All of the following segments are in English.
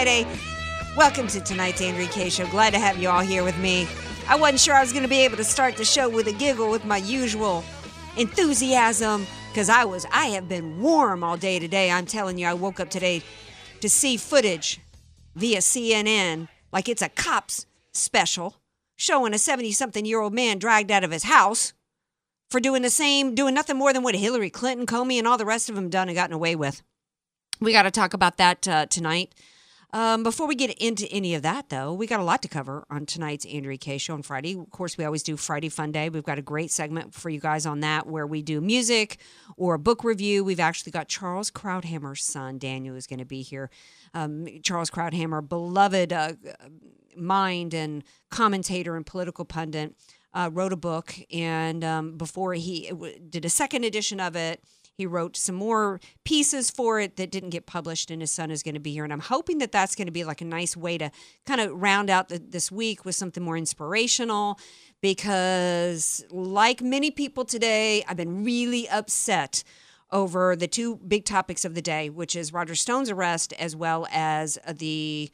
Friday. Welcome to tonight's Andrea Kaye Show. Glad to have you all here with me. I wasn't sure I was going to be able to start the show with a giggle with my usual enthusiasm because I was I have been warm all day today. I'm telling you, I woke up today to see footage via CNN like it's a cops special showing a 70 something year old man dragged out of his house for doing the same, doing nothing more than what Hillary Clinton, Comey, and all the rest of them done and gotten away with. We got to talk about that uh, tonight. Um, before we get into any of that, though, we got a lot to cover on tonight's Andrea Kaye show on Friday. Of course, we always do Friday Fun Day. We've got a great segment for you guys on that where we do music or a book review. We've actually got Charles Krauthammer's son, Daniel, is going to be here. Um, Charles Krauthammer, beloved uh, mind and commentator and political pundit, uh, wrote a book. And um, before he did a second edition of it, he wrote some more pieces for it that didn't get published, and his son is going to be here. And I'm hoping that that's going to be like a nice way to kind of round out the, this week with something more inspirational. Because, like many people today, I've been really upset over the two big topics of the day, which is Roger Stone's arrest as well as the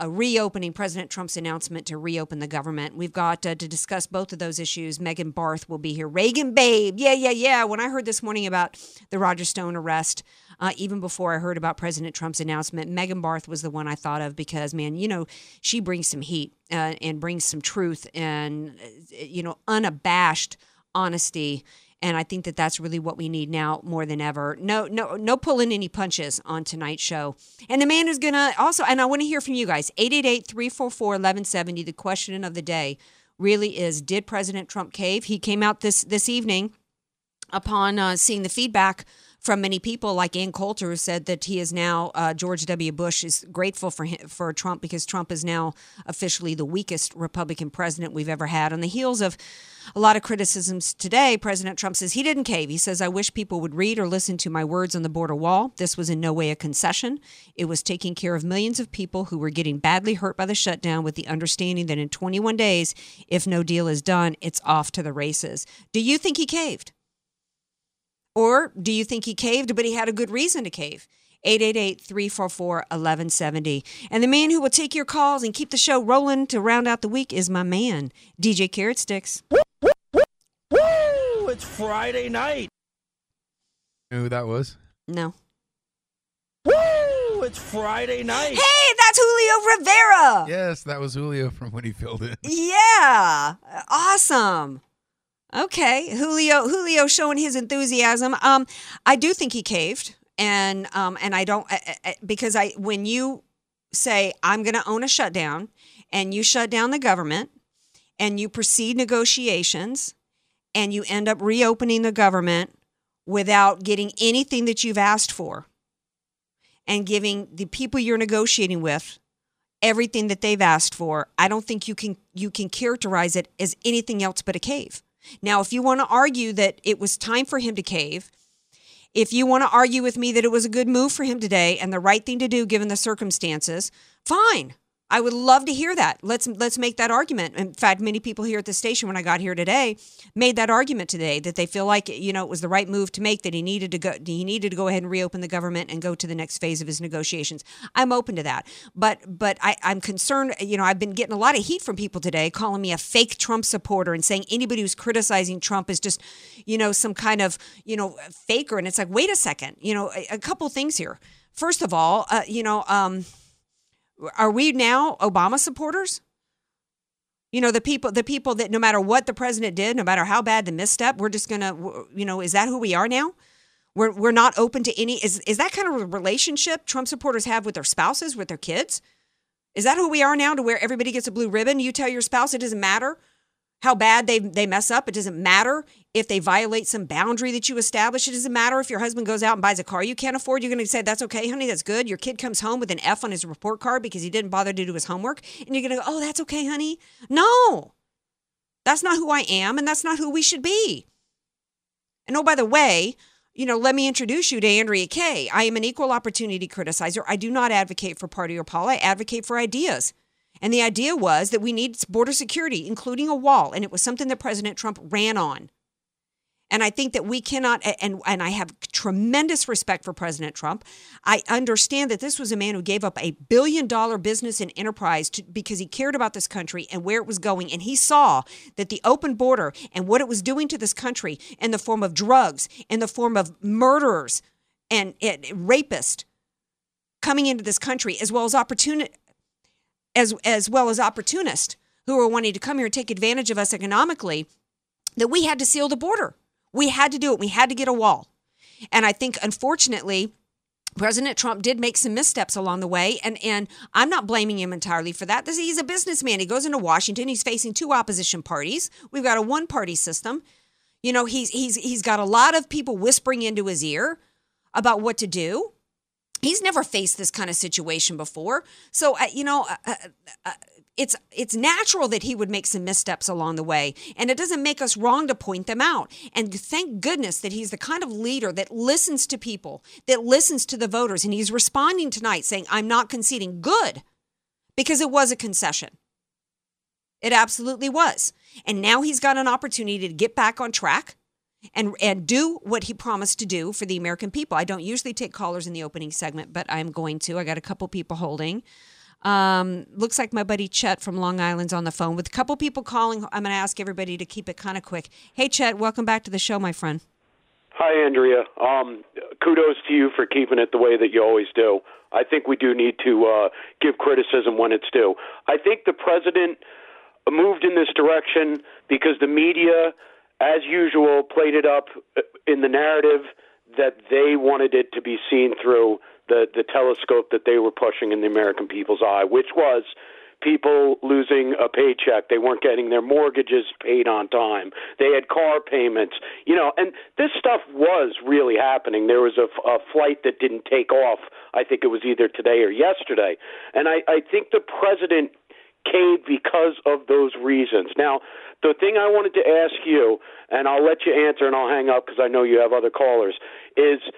uh, reopening President Trump's announcement to reopen the government. We've got uh, to discuss both of those issues. Megan Barth will be here. Reagan Babe, yeah, yeah, yeah. When I heard this morning about the Roger Stone arrest, uh, even before I heard about President Trump's announcement, Megan Barth was the one I thought of because, man, you know, she brings some heat uh, and brings some truth and, uh, you know, unabashed honesty and I think that that's really what we need now more than ever. No, no, no pulling any punches on tonight's show. And the man is going to also, and I want to hear from you guys 888 344 1170. The question of the day really is Did President Trump cave? He came out this, this evening upon uh, seeing the feedback from many people, like Ann Coulter, who said that he is now uh, George W. Bush is grateful for him, for Trump because Trump is now officially the weakest Republican president we've ever had. On the heels of a lot of criticisms today, President Trump says he didn't cave. He says, "I wish people would read or listen to my words on the border wall. This was in no way a concession. It was taking care of millions of people who were getting badly hurt by the shutdown, with the understanding that in 21 days, if no deal is done, it's off to the races." Do you think he caved? Or do you think he caved, but he had a good reason to cave? 888 344 1170. And the man who will take your calls and keep the show rolling to round out the week is my man, DJ Carrot Sticks. Woo! It's Friday night. You know who that was? No. Woo! It's Friday night. Hey, that's Julio Rivera. Yes, that was Julio from when he filled in. Yeah. Awesome. Okay. Julio Julio showing his enthusiasm. Um I do think he caved and um and I don't I, I, because I when you say I'm going to own a shutdown and you shut down the government and you proceed negotiations and you end up reopening the government without getting anything that you've asked for and giving the people you're negotiating with everything that they've asked for i don't think you can you can characterize it as anything else but a cave now if you want to argue that it was time for him to cave if you want to argue with me that it was a good move for him today and the right thing to do given the circumstances fine I would love to hear that. Let's let's make that argument. In fact, many people here at the station when I got here today made that argument today that they feel like you know it was the right move to make that he needed to go he needed to go ahead and reopen the government and go to the next phase of his negotiations. I'm open to that. But but I, I'm concerned, you know, I've been getting a lot of heat from people today calling me a fake Trump supporter and saying anybody who's criticizing Trump is just, you know, some kind of, you know, faker. And it's like, wait a second, you know, a, a couple things here. First of all, uh, you know, um, are we now Obama supporters? You know, the people, the people that no matter what the president did, no matter how bad the misstep, we're just gonna, you know, is that who we are now? We're we're not open to any. Is is that kind of relationship Trump supporters have with their spouses, with their kids? Is that who we are now to where everybody gets a blue ribbon? You tell your spouse it doesn't matter how bad they, they mess up. It doesn't matter if they violate some boundary that you establish. It doesn't matter if your husband goes out and buys a car you can't afford. You're going to say, that's okay, honey, that's good. Your kid comes home with an F on his report card because he didn't bother to do his homework. And you're going to go, oh, that's okay, honey. No, that's not who I am, and that's not who we should be. And oh, by the way, you know, let me introduce you to Andrea Kaye. I am an equal opportunity criticizer. I do not advocate for party or pol. I advocate for ideas. And the idea was that we need border security, including a wall. And it was something that President Trump ran on. And I think that we cannot, and, and I have tremendous respect for President Trump. I understand that this was a man who gave up a billion dollar business and enterprise to, because he cared about this country and where it was going. And he saw that the open border and what it was doing to this country in the form of drugs, in the form of murderers and, and rapists coming into this country, as well as opportunity, as, as well as opportunists who are wanting to come here and take advantage of us economically, that we had to seal the border. We had to do it. We had to get a wall. And I think, unfortunately, President Trump did make some missteps along the way, and and I'm not blaming him entirely for that. This, he's a businessman. He goes into Washington. He's facing two opposition parties. We've got a one party system. You know, he's he's he's got a lot of people whispering into his ear about what to do. He's never faced this kind of situation before. So, uh, you know, uh, uh, uh it's it's natural that he would make some missteps along the way and it doesn't make us wrong to point them out. And thank goodness that he's the kind of leader that listens to people that listens to the voters and he's responding tonight saying i'm not conceding. Good because it was a concession. It absolutely was. And now he's got an opportunity to get back on track and and do what he promised to do for the american people i don't usually take callers in the opening segment but i'm going to i got a couple people holding um, looks like my buddy Chet from Long Island's on the phone with a couple people calling. I'm going to ask everybody to keep it kind of quick. Hey, Chet, welcome back to the show, my friend. Hi, Andrea. Um, kudos to you for keeping it the way that you always do. I think we do need to uh, give criticism when it's due. I think the president moved in this direction because the media, as usual, played it up uh, in the narrative that they wanted it to be seen through the the telescope that they were pushing in the American people's eye, which was people losing a paycheck. They weren't getting their mortgages paid on time. They had car payments, you know, and this stuff was really happening. There was a, a flight that didn't take off. I think it was either today or yesterday. And I, I think the president caved because of those reasons. Now, the thing I wanted to ask you, and I'll let you answer and I'll hang up because I know you have other callers, is –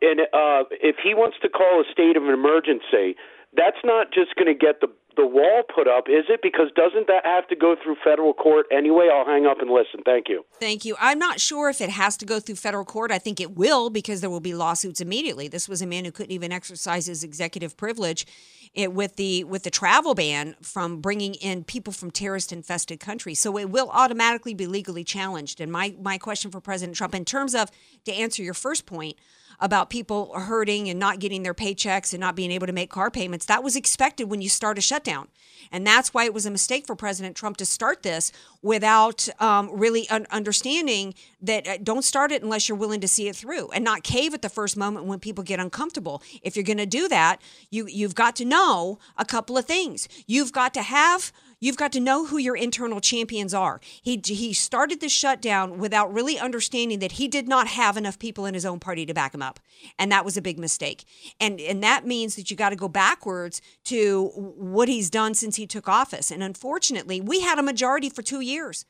and uh, if he wants to call a state of emergency, that's not just going to get the the wall put up, is it? Because doesn't that have to go through federal court anyway? I'll hang up and listen. Thank you. Thank you. I'm not sure if it has to go through federal court. I think it will because there will be lawsuits immediately. This was a man who couldn't even exercise his executive privilege it, with the with the travel ban from bringing in people from terrorist infested countries. So it will automatically be legally challenged. And my my question for President Trump in terms of to answer your first point about people hurting and not getting their paychecks and not being able to make car payments. That was expected when you start a shutdown. And that's why it was a mistake for President Trump to start this without um, really un- understanding that uh, don't start it unless you're willing to see it through and not cave at the first moment when people get uncomfortable. If you're going to do that, you, you've got to know a couple of things. You've got to have You've got to know who your internal champions are. He he started the shutdown without really understanding that he did not have enough people in his own party to back him up, and that was a big mistake. And and that means that you got to go backwards to what he's done since he took office. And unfortunately, we had a majority for 2 years.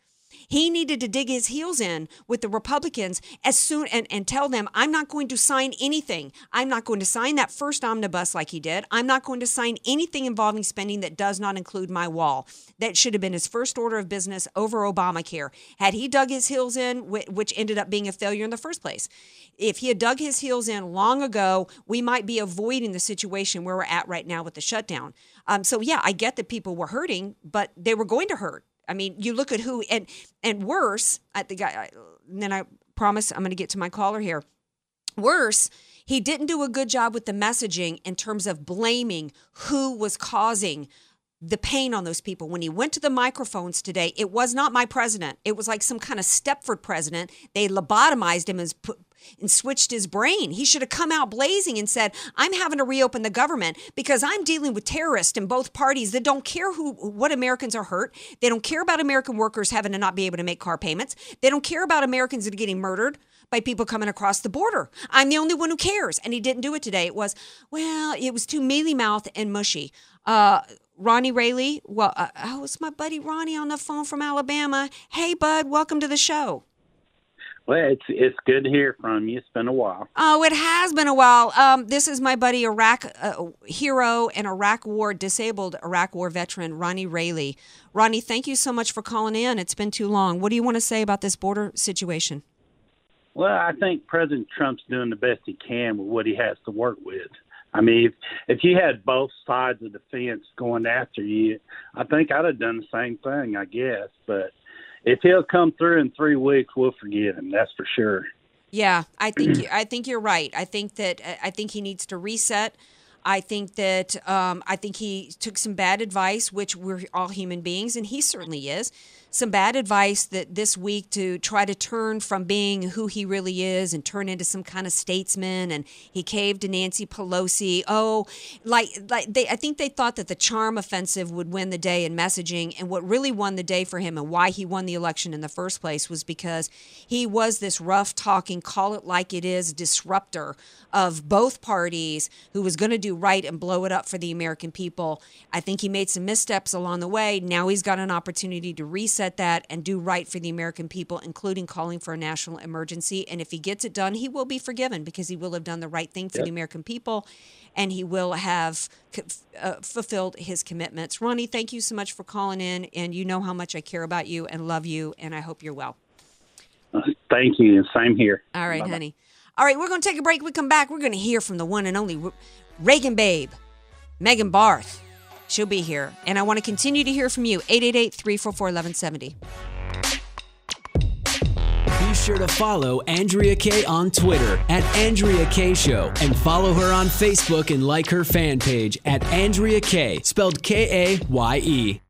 He needed to dig his heels in with the Republicans as soon and, and tell them, I'm not going to sign anything. I'm not going to sign that first omnibus like he did. I'm not going to sign anything involving spending that does not include my wall. That should have been his first order of business over Obamacare. Had he dug his heels in, which ended up being a failure in the first place, if he had dug his heels in long ago, we might be avoiding the situation where we're at right now with the shutdown. Um, so yeah, I get that people were hurting, but they were going to hurt. I mean, you look at who and and worse. I think I, then I promise I'm going to get to my caller here. Worse, he didn't do a good job with the messaging in terms of blaming who was causing the pain on those people. When he went to the microphones today, it was not my president. It was like some kind of Stepford president. They lobotomized him and and switched his brain. He should have come out blazing and said, I'm having to reopen the government because I'm dealing with terrorists in both parties that don't care who what Americans are hurt. They don't care about American workers having to not be able to make car payments. They don't care about Americans that are getting murdered by people coming across the border. I'm the only one who cares. And he didn't do it today. It was, well, it was too mealy mouthed and mushy. Uh, Ronnie Rayleigh, well, uh, oh, it's my buddy Ronnie on the phone from Alabama. Hey, bud, welcome to the show. Well, it's it's good to hear from you. It's been a while. Oh, it has been a while. Um, this is my buddy Iraq uh, hero and Iraq War disabled Iraq War veteran Ronnie Rayleigh. Ronnie, thank you so much for calling in. It's been too long. What do you want to say about this border situation? Well, I think President Trump's doing the best he can with what he has to work with. I mean, if, if you had both sides of the fence going after you, I think I'd have done the same thing, I guess. But if he'll come through in three weeks, we'll forgive him. That's for sure. Yeah, I think I think you're right. I think that I think he needs to reset. I think that um, I think he took some bad advice, which we're all human beings, and he certainly is some bad advice that this week to try to turn from being who he really is and turn into some kind of statesman and he caved to Nancy Pelosi. Oh, like like they I think they thought that the charm offensive would win the day in messaging and what really won the day for him and why he won the election in the first place was because he was this rough talking call it like it is disruptor of both parties who was going to do right and blow it up for the American people. I think he made some missteps along the way. Now he's got an opportunity to reset that and do right for the American people, including calling for a national emergency. And if he gets it done, he will be forgiven because he will have done the right thing for yep. the American people and he will have uh, fulfilled his commitments. Ronnie, thank you so much for calling in. And you know how much I care about you and love you. And I hope you're well. Uh, thank you. Same here. All right, Bye-bye. honey. All right, we're going to take a break. We come back. We're going to hear from the one and only Reagan Babe, Megan Barth. She'll be here. And I want to continue to hear from you. 888 344 1170. Be sure to follow Andrea Kaye on Twitter at Andrea Kaye Show and follow her on Facebook and like her fan page at Andrea Kaye, spelled K A Y E.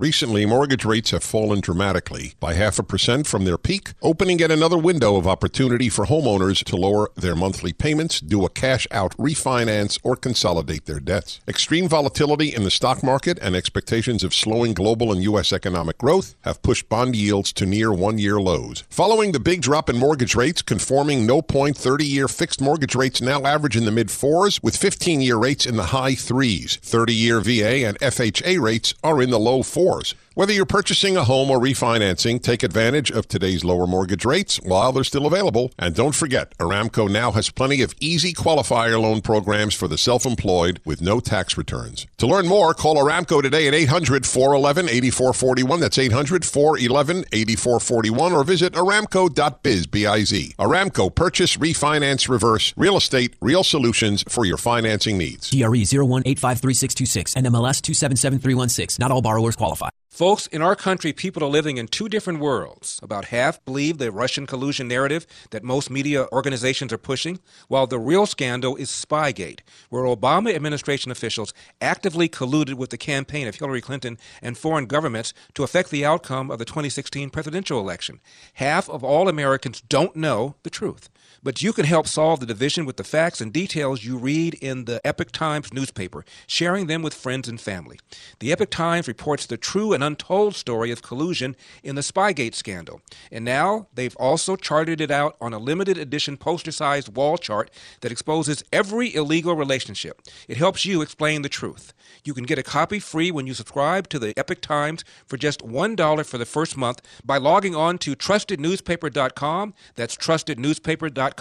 Recently, mortgage rates have fallen dramatically by half a percent from their peak, opening yet another window of opportunity for homeowners to lower their monthly payments, do a cash out refinance, or consolidate their debts. Extreme volatility in the stock market and expectations of slowing global and U.S. economic growth have pushed bond yields to near one year lows. Following the big drop in mortgage rates, conforming no point 30 year fixed mortgage rates now average in the mid fours, with 15 year rates in the high threes. 30 year VA and FHA rates are in the low fours fours. Whether you're purchasing a home or refinancing, take advantage of today's lower mortgage rates while they're still available. And don't forget, Aramco now has plenty of easy qualifier loan programs for the self employed with no tax returns. To learn more, call Aramco today at 800 411 8441. That's 800 411 8441 or visit aramco.biz. B-I-Z. Aramco Purchase, Refinance, Reverse, Real Estate, Real Solutions for your financing needs. DRE 01853626 NMLS 277316. Not all borrowers qualify. Folks, in our country, people are living in two different worlds. About half believe the Russian collusion narrative that most media organizations are pushing, while the real scandal is Spygate, where Obama administration officials actively colluded with the campaign of Hillary Clinton and foreign governments to affect the outcome of the 2016 presidential election. Half of all Americans don't know the truth. But you can help solve the division with the facts and details you read in the Epoch Times newspaper, sharing them with friends and family. The Epoch Times reports the true and untold story of collusion in the Spygate scandal. And now they've also charted it out on a limited edition poster sized wall chart that exposes every illegal relationship. It helps you explain the truth. You can get a copy free when you subscribe to the Epoch Times for just $1 for the first month by logging on to trustednewspaper.com. That's trustednewspaper.com.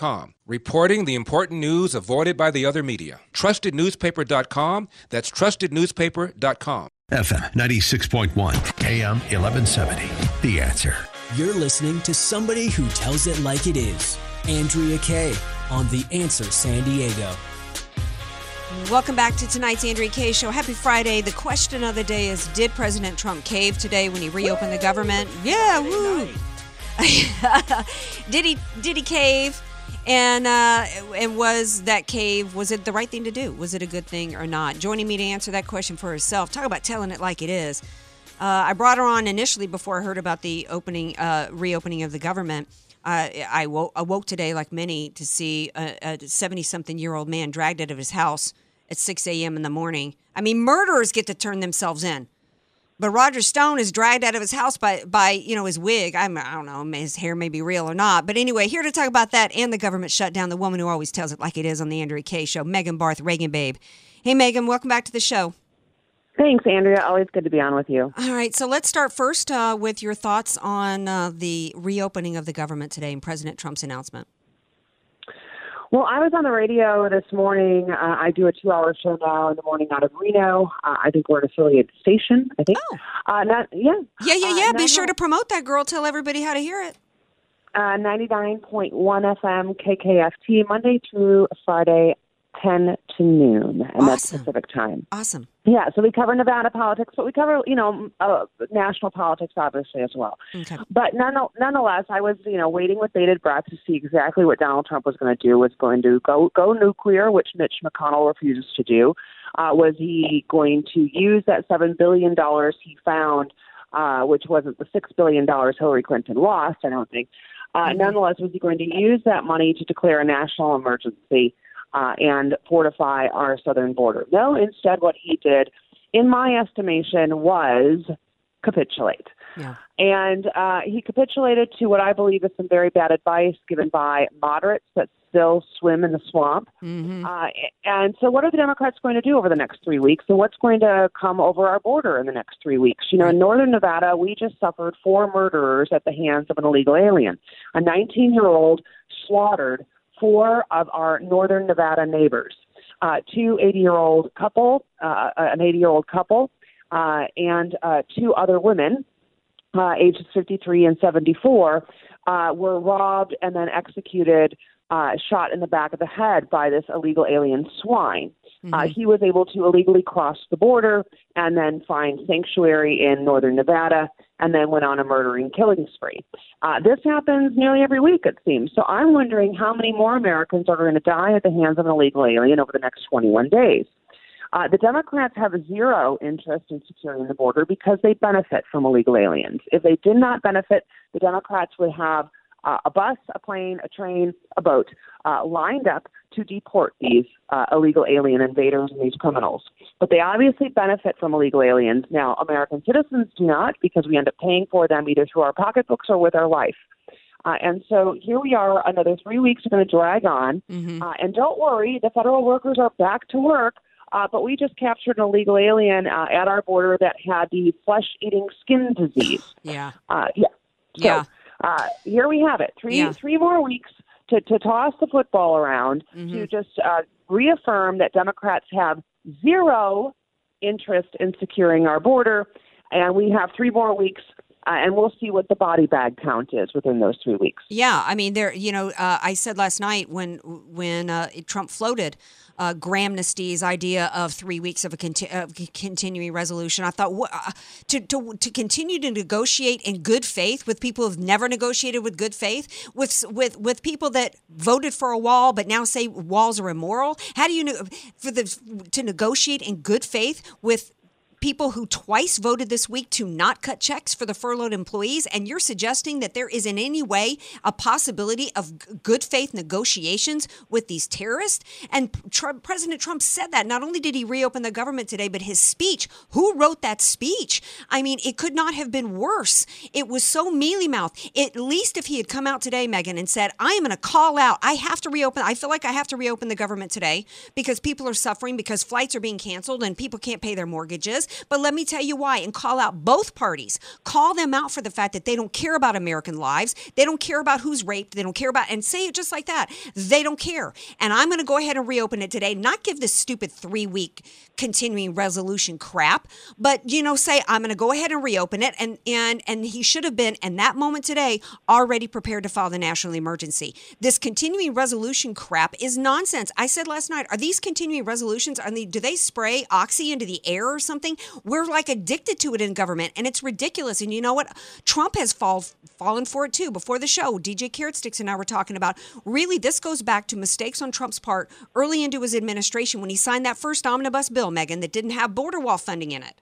Reporting the important news avoided by the other media. Trustednewspaper.com. That's trustednewspaper.com. FM 96.1, AM 1170. The answer. You're listening to somebody who tells it like it is. Andrea Kaye on The Answer San Diego. Welcome back to tonight's Andrea Kaye Show. Happy Friday. The question of the day is Did President Trump cave today when he reopened the government? Yeah, woo. did he did he cave? And uh, and was that cave was it the right thing to do? Was it a good thing or not? Joining me to answer that question for herself. Talk about telling it like it is. Uh, I brought her on initially before I heard about the opening uh, reopening of the government. Uh, I woke, awoke today, like many, to see a 70 something year old man dragged out of his house at 6 a.m. in the morning. I mean, murderers get to turn themselves in. But Roger Stone is dragged out of his house by, by you know, his wig. I'm, I don't know, his hair may be real or not. But anyway, here to talk about that and the government shutdown, the woman who always tells it like it is on the Andrea Kaye Show, Megan Barth, Reagan Babe. Hey, Megan, welcome back to the show. Thanks, Andrea. Always good to be on with you. All right, so let's start first uh, with your thoughts on uh, the reopening of the government today and President Trump's announcement. Well, I was on the radio this morning. Uh, I do a two-hour show now in the morning out of Reno. Uh, I think we're an affiliate station. I think. Oh. Uh, not, yeah. Yeah, yeah, yeah. Uh, Be sure to promote that, girl. Tell everybody how to hear it. Uh, 99.1 FM KKFT, Monday through Friday, 10 to noon, and that's Pacific time. Awesome. Yeah, so we cover Nevada politics, but we cover, you know, uh, national politics obviously as well. Okay. But none, nonetheless, I was, you know, waiting with bated breath to see exactly what Donald Trump was going to do. Was going to go go nuclear, which Mitch McConnell refuses to do. Uh, was he going to use that seven billion dollars he found, uh, which wasn't the six billion dollars Hillary Clinton lost? I don't think. Uh, Nonetheless, was he going to use that money to declare a national emergency uh, and fortify our southern border? No. Instead, what he did, in my estimation, was capitulate. Yeah. And uh, he capitulated to what I believe is some very bad advice given by moderates that still swim in the swamp. Mm-hmm. Uh, and so, what are the Democrats going to do over the next three weeks? And what's going to come over our border in the next three weeks? You know, in northern Nevada, we just suffered four murderers at the hands of an illegal alien. A 19 year old slaughtered four of our northern Nevada neighbors. Uh, two 80 year old couple, uh, an 80 year old couple, uh, and uh, two other women, uh, ages 53 and 74, uh, were robbed and then executed, uh, shot in the back of the head by this illegal alien swine. Uh, he was able to illegally cross the border and then find sanctuary in northern Nevada and then went on a murdering killing spree. Uh, this happens nearly every week, it seems. So I'm wondering how many more Americans are going to die at the hands of an illegal alien over the next 21 days. Uh, the Democrats have zero interest in securing the border because they benefit from illegal aliens. If they did not benefit, the Democrats would have uh, a bus, a plane, a train, a boat uh, lined up to deport these uh, illegal alien invaders and these criminals. But they obviously benefit from illegal aliens. Now, American citizens do not because we end up paying for them either through our pocketbooks or with our life. Uh, and so here we are, another three weeks are going to drag on. Uh, and don't worry, the federal workers are back to work. Uh, but we just captured an illegal alien uh, at our border that had the flesh-eating skin disease. Yeah. Uh, yeah. So, Yeah. Uh, here we have it. Three Yeah. three more weeks to, to toss the football around Mm-hmm. to just uh, reaffirm that Democrats have zero interest in securing our border, and we have three more weeks, uh, and we'll see what the body bag count is within those three weeks. Yeah, I mean, there. You know, uh, I said last night when when uh, Trump floated uh, Grahamnesty's idea of three weeks of a conti- of continuing resolution. I thought wha- uh, to to to continue to negotiate in good faith with people who've never negotiated with good faith with with with people that voted for a wall but now say walls are immoral. How do you for the to negotiate in good faith with people who twice voted this week to not cut checks for the furloughed employees, and you're suggesting that there is in any way a possibility of good faith negotiations with these terrorists? And Trump, President Trump said that. Not only did he reopen the government today, but his speech, who wrote that speech? I mean, it could not have been worse. It was so mealy mouthed. At least if he had come out today, Megan, and said, I am going to call out, I have to reopen, I feel like I have to reopen the government today because people are suffering, because flights are being canceled and people can't pay their mortgages. But let me tell you why and call out both parties. Call them out for the fact that they don't care about American lives. They don't care about who's raped. They don't care about, and say it just like that. They don't care. And I'm going to go ahead and reopen it today, not give this stupid three week continuing resolution crap, but, you know, say, I'm going to go ahead and reopen it. And, and, and he should have been, in that moment today, already prepared to file the national emergency. This continuing resolution crap is nonsense. I said last night, are these continuing resolutions, are they, do they spray oxy into the air or something? We're like addicted to it in government, and it's ridiculous. And you know what? Trump has fall, fallen for it too. Before the show, DJ Carrot Sticks and I were talking about really this goes back to mistakes on Trump's part early into his administration when he signed that first omnibus bill, Megan, that didn't have border wall funding in it.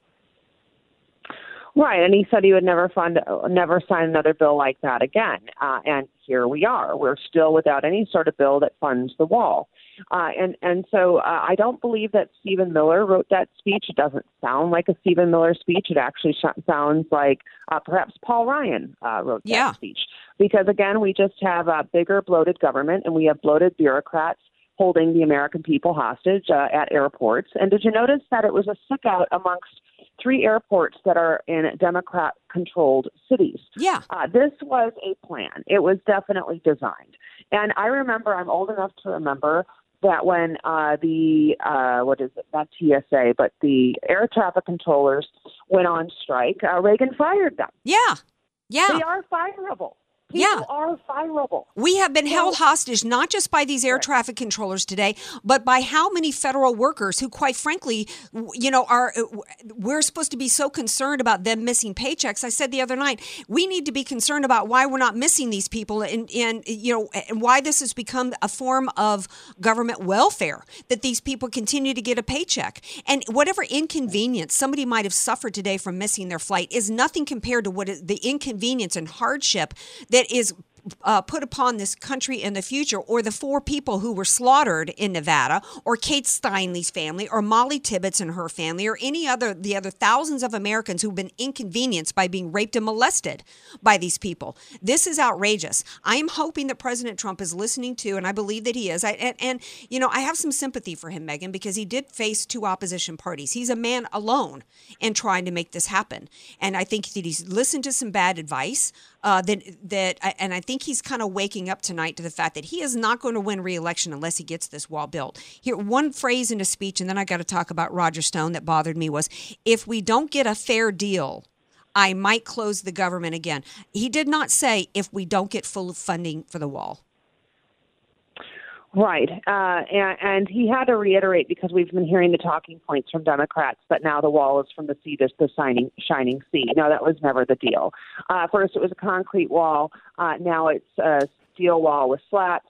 Right, and he said he would never fund, never sign another bill like that again. Uh, and here we are. We're still without any sort of bill that funds the wall. Uh, and and so uh, I don't believe that Stephen Miller wrote that speech. It doesn't sound like a Stephen Miller speech. It actually sh- sounds like uh, perhaps Paul Ryan uh, wrote that Yeah. speech. Because again, we just have a bigger, bloated government, and we have bloated bureaucrats holding the American people hostage uh, at airports. And did you notice that it was a sick out amongst three airports that are in Democrat controlled cities? Yeah. Uh, this was a plan. It was definitely designed. And I remember, I'm old enough to remember that when uh, the, uh, what is it, not TSA, but the air traffic controllers went on strike, uh, Reagan fired them. Yeah. Yeah. They are fireable. People Yeah. are fireable. We have been held hostage not just by these air traffic controllers today, but by how many federal workers who, quite frankly, you know, are uh, we're supposed to be so concerned about them missing paychecks. I said the other night, we need to be concerned about why we're not missing these people, and and you know, and why this has become a form of government welfare that these people continue to get a paycheck, and whatever inconvenience somebody might have suffered today from missing their flight is nothing compared to what the inconvenience and hardship that is uh, put upon this country in the future, or the four people who were slaughtered in Nevada, or Kate Steinle's family, or Molly Tibbetts and her family, or any other the other thousands of Americans who've been inconvenienced by being raped and molested by these people. This is outrageous. I am hoping that President Trump is listening to, and I believe that he is. I, and, and you know, I have some sympathy for him, Megan, because he did face two opposition parties. He's a man alone in trying to make this happen, and I think that he's listened to some bad advice uh, that that and I think he's kind of waking up tonight to the fact that he is not going to win re-election unless he gets this wall built. Here, one phrase in a speech, and then I got to talk about Roger Stone that bothered me was, "If we don't get a fair deal." I might close the government again. He did not say if we don't get full funding for the wall. Right. Uh, and, and he had to reiterate because we've been hearing the talking points from Democrats that now the wall is from the sea to the shining, shining sea. No, that was never the deal. Uh, first, it was a concrete wall. Uh, now it's a steel wall with slats.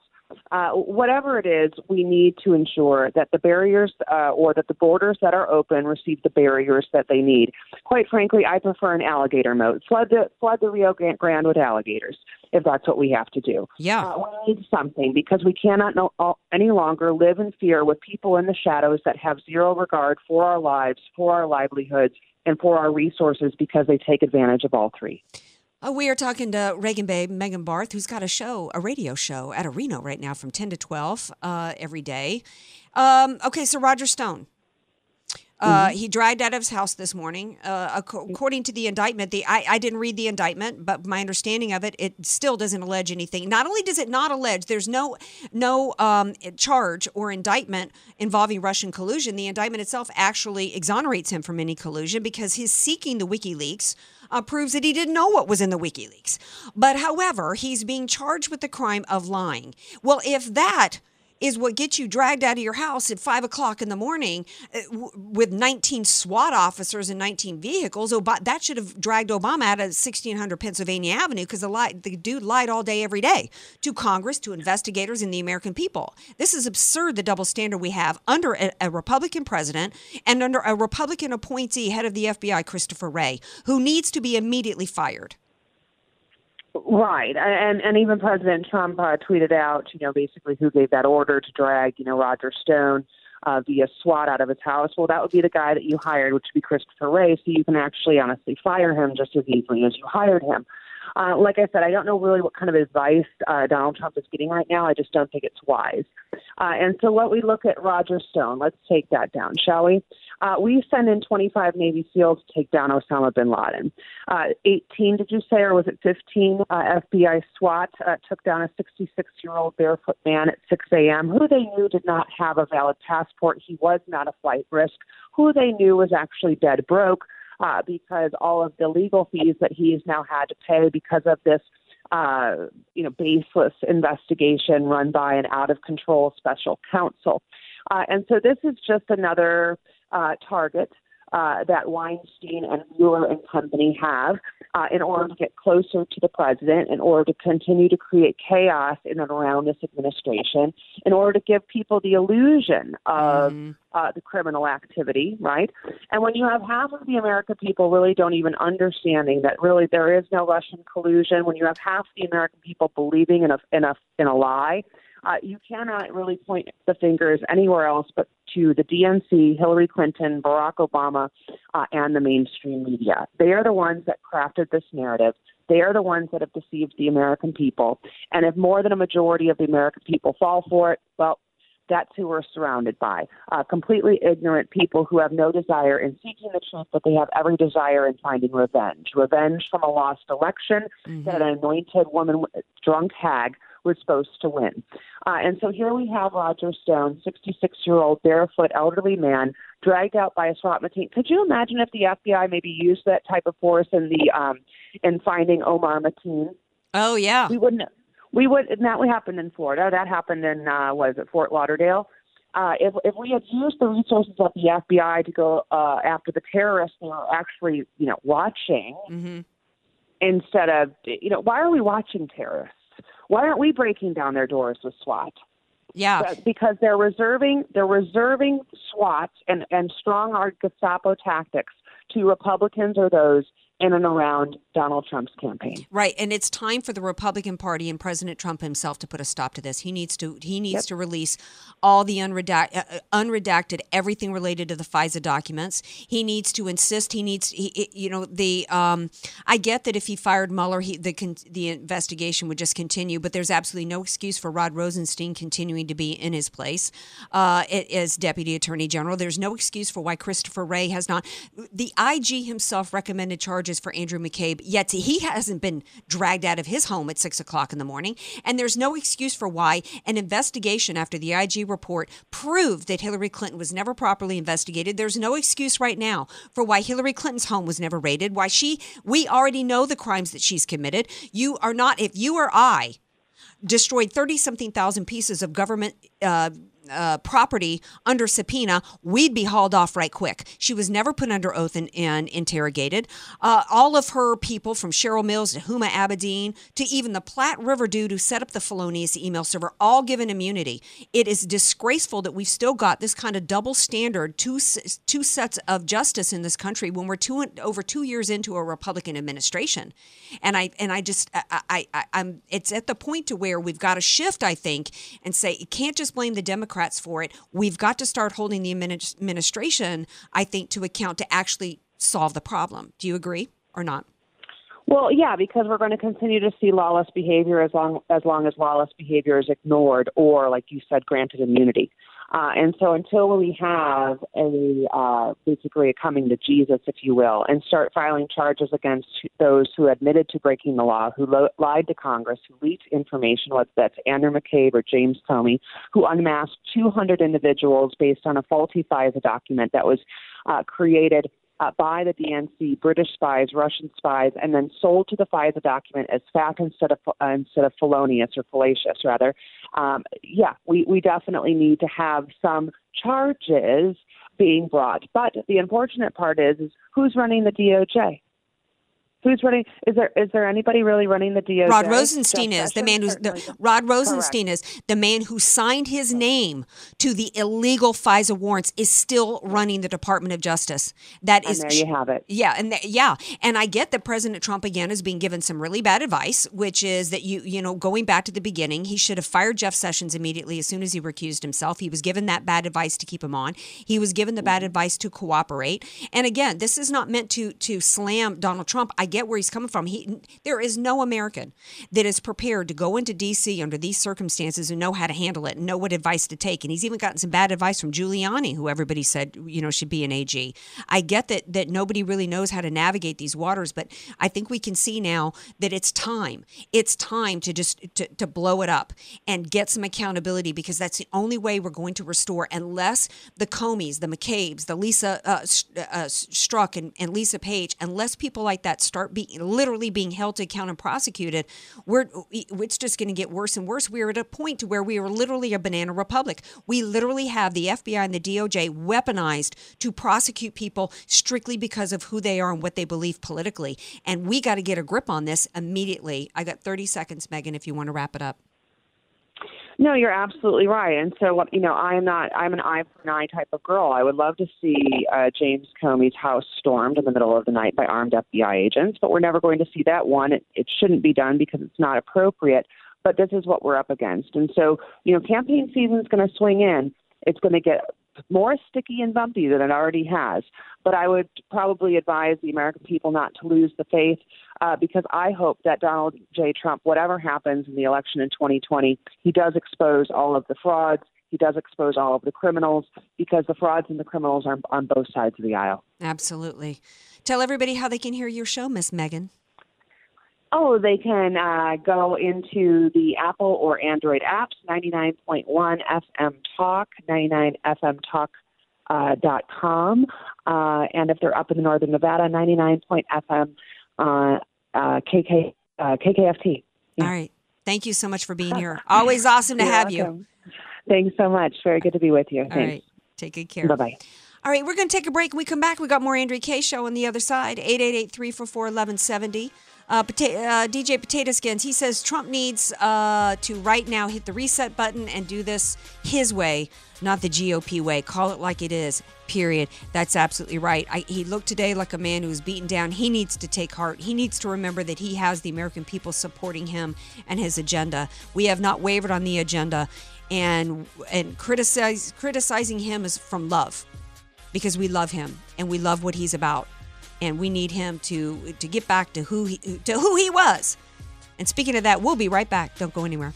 Uh, whatever it is, we need to ensure that the barriers uh, or that the borders that are open receive the barriers that they need. Quite frankly, I prefer an alligator moat. Flood the flood the Rio Grande with alligators if that's what we have to do. Yeah, uh, we need something because we cannot no, uh, any longer live in fear with people in the shadows that have zero regard for our lives, for our livelihoods, and for our resources because they take advantage of all three. Uh, we are talking to Reagan Babe, Megan Barth, who's got a show, a radio show at Reno right now from 10 to 12 uh, every day. Um, okay, so Roger Stone. Uh, Mm-hmm. He dragged out of his house this morning. Uh, according to the indictment, the I, I didn't read the indictment, but my understanding of it, it still doesn't allege anything. Not only does it not allege, there's no no um, charge or indictment involving Russian collusion. The indictment itself actually exonerates him from any collusion because he's seeking the WikiLeaks uh, proves that he didn't know what was in the WikiLeaks. But however, he's being charged with the crime of lying. Well, if that is what gets you dragged out of your house at five o'clock in the morning uh, with 19 SWAT officers and 19 vehicles. Ob- that should have dragged Obama out of 1600 Pennsylvania Avenue because the, li- the dude lied all day, every day to Congress, to investigators, and the American people. This is absurd, the double standard we have under a, a Republican president and under a Republican appointee, head of the FBI, Christopher Wray, who needs to be immediately fired. Right, and and even President Trump uh, tweeted out, you know, basically who gave that order to drag, you know, Roger Stone uh, via SWAT out of his house. Well, that would be the guy that you hired, which would be Christopher Wray. So you can actually honestly fire him just as easily as you hired him. Uh, like I said, I don't know really what kind of advice uh, Donald Trump is getting right now. I just don't think it's wise. Uh, and so, what we look at Roger Stone, let's take that down, shall we? Uh, we send in 25 Navy SEALs to take down Osama bin Laden. Uh, 18, did you say, or was it 15? Uh, FBI SWAT uh, took down a 66 year old barefoot man at 6 a.m. who they knew did not have a valid passport. He was not a flight risk. Who they knew was actually dead broke uh, because all of the legal fees that he's now had to pay because of this uh, you know, baseless investigation run by an out of control special counsel. Uh, and so this is just another uh, target uh, that Weinstein and Mueller and company have uh, in order to get closer to the president, in order to continue to create chaos in and around this administration, in order to give people the illusion of Mm-hmm. uh, the criminal activity, right? And when you have half of the American people really don't even understanding that really there is no Russian collusion, when you have half the American people believing in a in a in a lie, uh, you cannot really point the fingers anywhere else but to the DNC, Hillary Clinton, Barack Obama, uh, and the mainstream media. They are the ones that crafted this narrative. They are the ones that have deceived the American people. And if more than a majority of the American people fall for it, well, that's who we're surrounded by. Uh, completely ignorant people who have no desire in seeking the truth, but they have every desire in finding revenge. Revenge from a lost election that an anointed woman, drunk hag, was supposed to win. Uh, and so here we have Roger Stone, 66 year old, barefoot, elderly man, dragged out by a SWAT team. Could you imagine if the FBI maybe used that type of force in the um, in finding Omar Mateen? Oh yeah, we wouldn't. We would. And that happened in Florida. That happened in uh, was it Fort Lauderdale? Uh, if if we had used the resources of the FBI to go uh, after the terrorists they were actually you know watching Mm-hmm. instead of you know why are we watching terrorists? Why aren't we breaking down their doors with SWAT? Yeah, because they're reserving they're reserving SWAT and and strong armed Gestapo tactics to Republicans or those in and around Donald Trump's campaign. Right, and it's time for the Republican Party and President Trump himself to put a stop to this. He needs to he needs Yep. to release all the unredact, uh, uh, unredacted everything related to the FISA documents. He needs to insist. He needs he, you know the um, I get that if he fired Mueller, he, the con- the investigation would just continue. But there's absolutely no excuse for Rod Rosenstein continuing to be in his place uh, as Deputy Attorney General. There's no excuse for why Christopher Wray has not. The IG himself recommended charges for Andrew McCabe, yet he hasn't been dragged out of his home at six o'clock in the morning. And there's no excuse for why an investigation after the IG report proved that Hillary Clinton was never properly investigated. There's no excuse right now for why Hillary Clinton's home was never raided, why she, we already know the crimes that she's committed. You are not, if you or I, destroyed 30 something thousand pieces of government uh, uh, property under subpoena, we'd be hauled off right quick. She was never put under oath and, and interrogated. Uh, all of her people, from Cheryl Mills to Huma Abedin to even the Platte River dude who set up the felonious email server, all given immunity. It is disgraceful that we've still got this kind of double standard, two two sets of justice in this country when we're two over two years into a Republican administration. And I and I just I, I, I'm it's at the point to where we've got to shift, I think, and say you can't just blame the Democrats for it. We've got to start holding the administration, I think, to account to actually solve the problem. Do you agree or not? Well, yeah, because we're going to continue to see lawless behavior as long as long as lawless behavior is ignored, or like you said, granted immunity. Uh, and so, until we have a uh, basically a coming to Jesus, if you will, and start filing charges against those who admitted to breaking the law, who lo- lied to Congress, who leaked information, whether that's Andrew McCabe or James Comey, who unmasked 200 individuals based on a faulty FISA document that was uh, created uh, by the DNC, British spies, Russian spies, and then sold to the FISA document as fact instead of uh, instead of felonious or fallacious, rather. Um, yeah, we we definitely need to have some charges being brought. But the unfortunate part is, is who's running the DOJ? Who's running? Is there is there anybody really running the DOJ? Rod Rosenstein is the man who's the, Rod Rosenstein is the man who signed his name to the illegal FISA warrants is still running the Department of Justice. That And is there you have it. Yeah, and th- yeah, and I get that President Trump again is being given some really bad advice, which is that you you know going back to the beginning, he should have fired Jeff Sessions immediately as soon as he recused himself. He was given that bad advice to keep him on. He was given the bad mm-hmm. advice to cooperate. And again, this is not meant to to slam Donald Trump. I get where he's coming from. He there is no American that is prepared to go into D.C. under these circumstances and know how to handle it and know what advice to take. And he's even gotten some bad advice from Giuliani, who everybody said you know should be an AG. I get that that nobody really knows how to navigate these waters, but I think we can see now that it's time. It's time to just to, to blow it up and get some accountability because that's the only way we're going to restore. Unless the Comeys, the McCabe's, the Lisa uh, uh, Strzok, and, and Lisa Page, unless people like that start being literally being held to account and prosecuted, we're it's just going to get worse and worse. We're at a point to where we are literally a banana republic. We literally have the FBI and the DOJ weaponized to prosecute people strictly because of who they are and what they believe politically. And we got to get a grip on this immediately. I got 30 seconds, Megan, if you want to wrap it up. No, you're absolutely right. And so, you know, I'm not. I'm an eye for an eye type of girl. I would love to see uh, James Comey's house stormed in the middle of the night by armed FBI agents, but we're never going to see that. One, it, it shouldn't be done because it's not appropriate. But this is what we're up against, and so you know, campaign season is going to swing in. It's going to get more sticky and bumpy than it already has. But I would probably advise the American people not to lose the faith uh, because I hope that Donald J. Trump, whatever happens in the election in 2020, he does expose all of the frauds. He does expose all of the criminals because the frauds and the criminals are on both sides of the aisle. Absolutely. Tell everybody how they can hear your show, Miss Megan. Oh, they can uh, go into the Apple or Android apps, 99.1 FM Talk, 99FM Talk. Uh, dot com, uh, and if they're up in the northern Nevada, 99.FM uh, uh, KK, uh, KKFT. All right. Thank you so much for being here. Always awesome to You're have you. Thanks so much. Very good to be with you. All Thanks. right. Take good care. Bye bye. All right, we're going to take a break. When we come back, we got more Andrea Kaye show on the other side. 888-344-1170. Uh, pota- uh, DJ Potato Skins, he says Trump needs uh, to right now hit the reset button and do this his way, not the GOP way. Call it like it is, period. That's absolutely right. I, he looked today like a man who's beaten down. He needs to take heart. He needs to remember that he has the American people supporting him and his agenda. We have not wavered on the agenda, and and criticize criticizing him is from love because we love him and we love what he's about and we need him to to get back to who he to who he was. And speaking of that, we'll be right back. Don't go anywhere.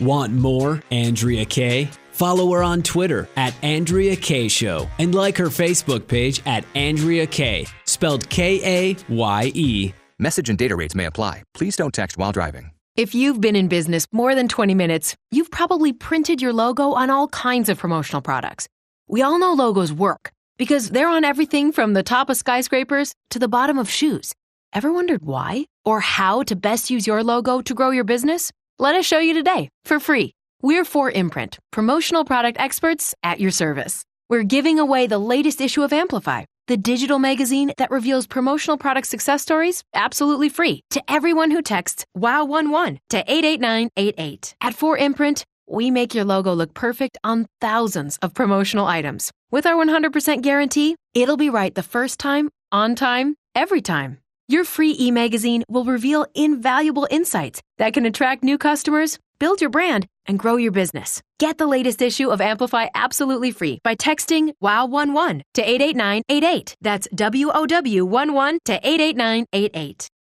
Want more Andrea Kaye? Follow her on Twitter at Andrea Kaye Show and like her Facebook page at Andrea Kaye, spelled K A Y E. Message and data rates may apply. Please don't text while driving. If you've been in business more than 20 minutes, you've probably printed your logo on all kinds of promotional products. We all know logos work because they're on everything from the top of skyscrapers to the bottom of shoes. Ever wondered why or how to best use your logo to grow your business? Let us show you today for free. We're 4imprint, promotional product experts at your service. We're giving away the latest issue of Amplify, the digital magazine that reveals promotional product success stories absolutely free to everyone who texts WOW11 to 88988. At 4imprint, we make your logo look perfect on thousands of promotional items. With our 100% guarantee, it'll be right the first time, on time, every time. Your free e magazine will reveal invaluable insights that can attract new customers, build your brand, and grow your business. Get the latest issue of Amplify absolutely free by texting WOW11 to 88988. That's W O W 11 to 88988.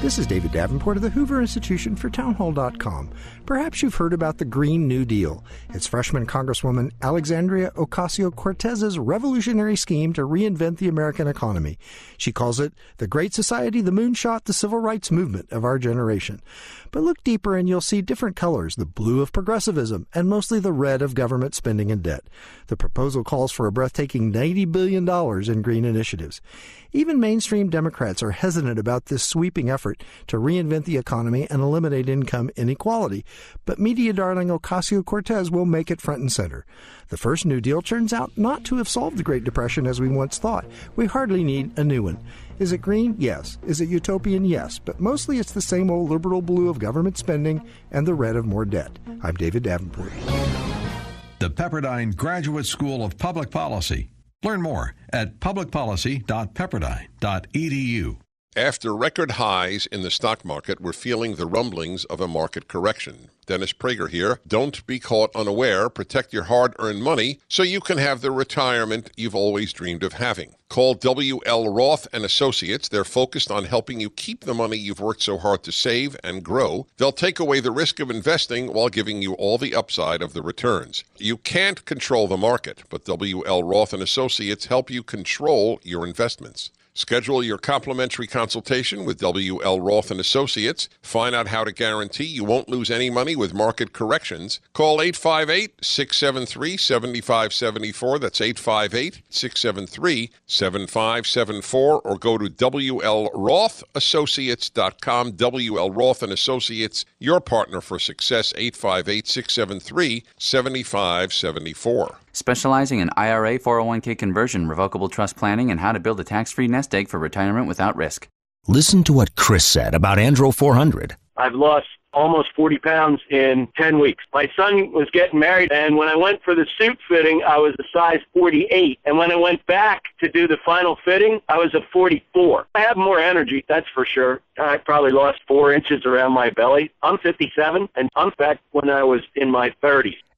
This is David Davenport of the Hoover Institution for Townhall.com. Perhaps you've heard about the Green New Deal. It's freshman Congresswoman Alexandria Ocasio Cortez's revolutionary scheme to reinvent the American economy. She calls it the Great Society, the moonshot, the civil rights movement of our generation. But look deeper and you'll see different colors the blue of progressivism and mostly the red of government spending and debt. The proposal calls for a breathtaking $90 billion in green initiatives. Even mainstream Democrats are hesitant about this sweeping effort to reinvent the economy and eliminate income inequality, but media darling Ocasio Cortez will make it front and center. The first New Deal turns out not to have solved the Great Depression as we once thought. We hardly need a new one. Is it green? Yes. Is it utopian? Yes. But mostly it's the same old liberal blue of government spending and the red of more debt. I'm David Davenport. The Pepperdine Graduate School of Public Policy. Learn more at publicpolicy.pepperdine.edu. After record highs in the stock market, we're feeling the rumblings of a market correction. Dennis Prager here. Don't be caught unaware. Protect your hard earned money so you can have the retirement you've always dreamed of having. Call W.L. Roth and Associates. They're focused on helping you keep the money you've worked so hard to save and grow. They'll take away the risk of investing while giving you all the upside of the returns. You can't control the market, but W.L. Roth and Associates help you control your investments. Schedule your complimentary consultation with W.L. Roth and Associates. Find out how to guarantee you won't lose any money with market corrections. Call 858-673-7574. That's 858-673-7574 or go to WLRothAssociates.com. W.L. Roth and Associates, your partner for success 858-673-7574 specializing in IRA, 401k conversion, revocable trust planning, and how to build a tax free nest egg for retirement without risk. Listen to what Chris said about Andro 400. I've lost almost 40 pounds in 10 weeks. My son was getting married, and when I went for the suit fitting, I was a size 48. And when I went back to do the final fitting, I was a 44. I have more energy, that's for sure. I probably lost four inches around my belly. I'm 57, and I'm back when I was in my 30s.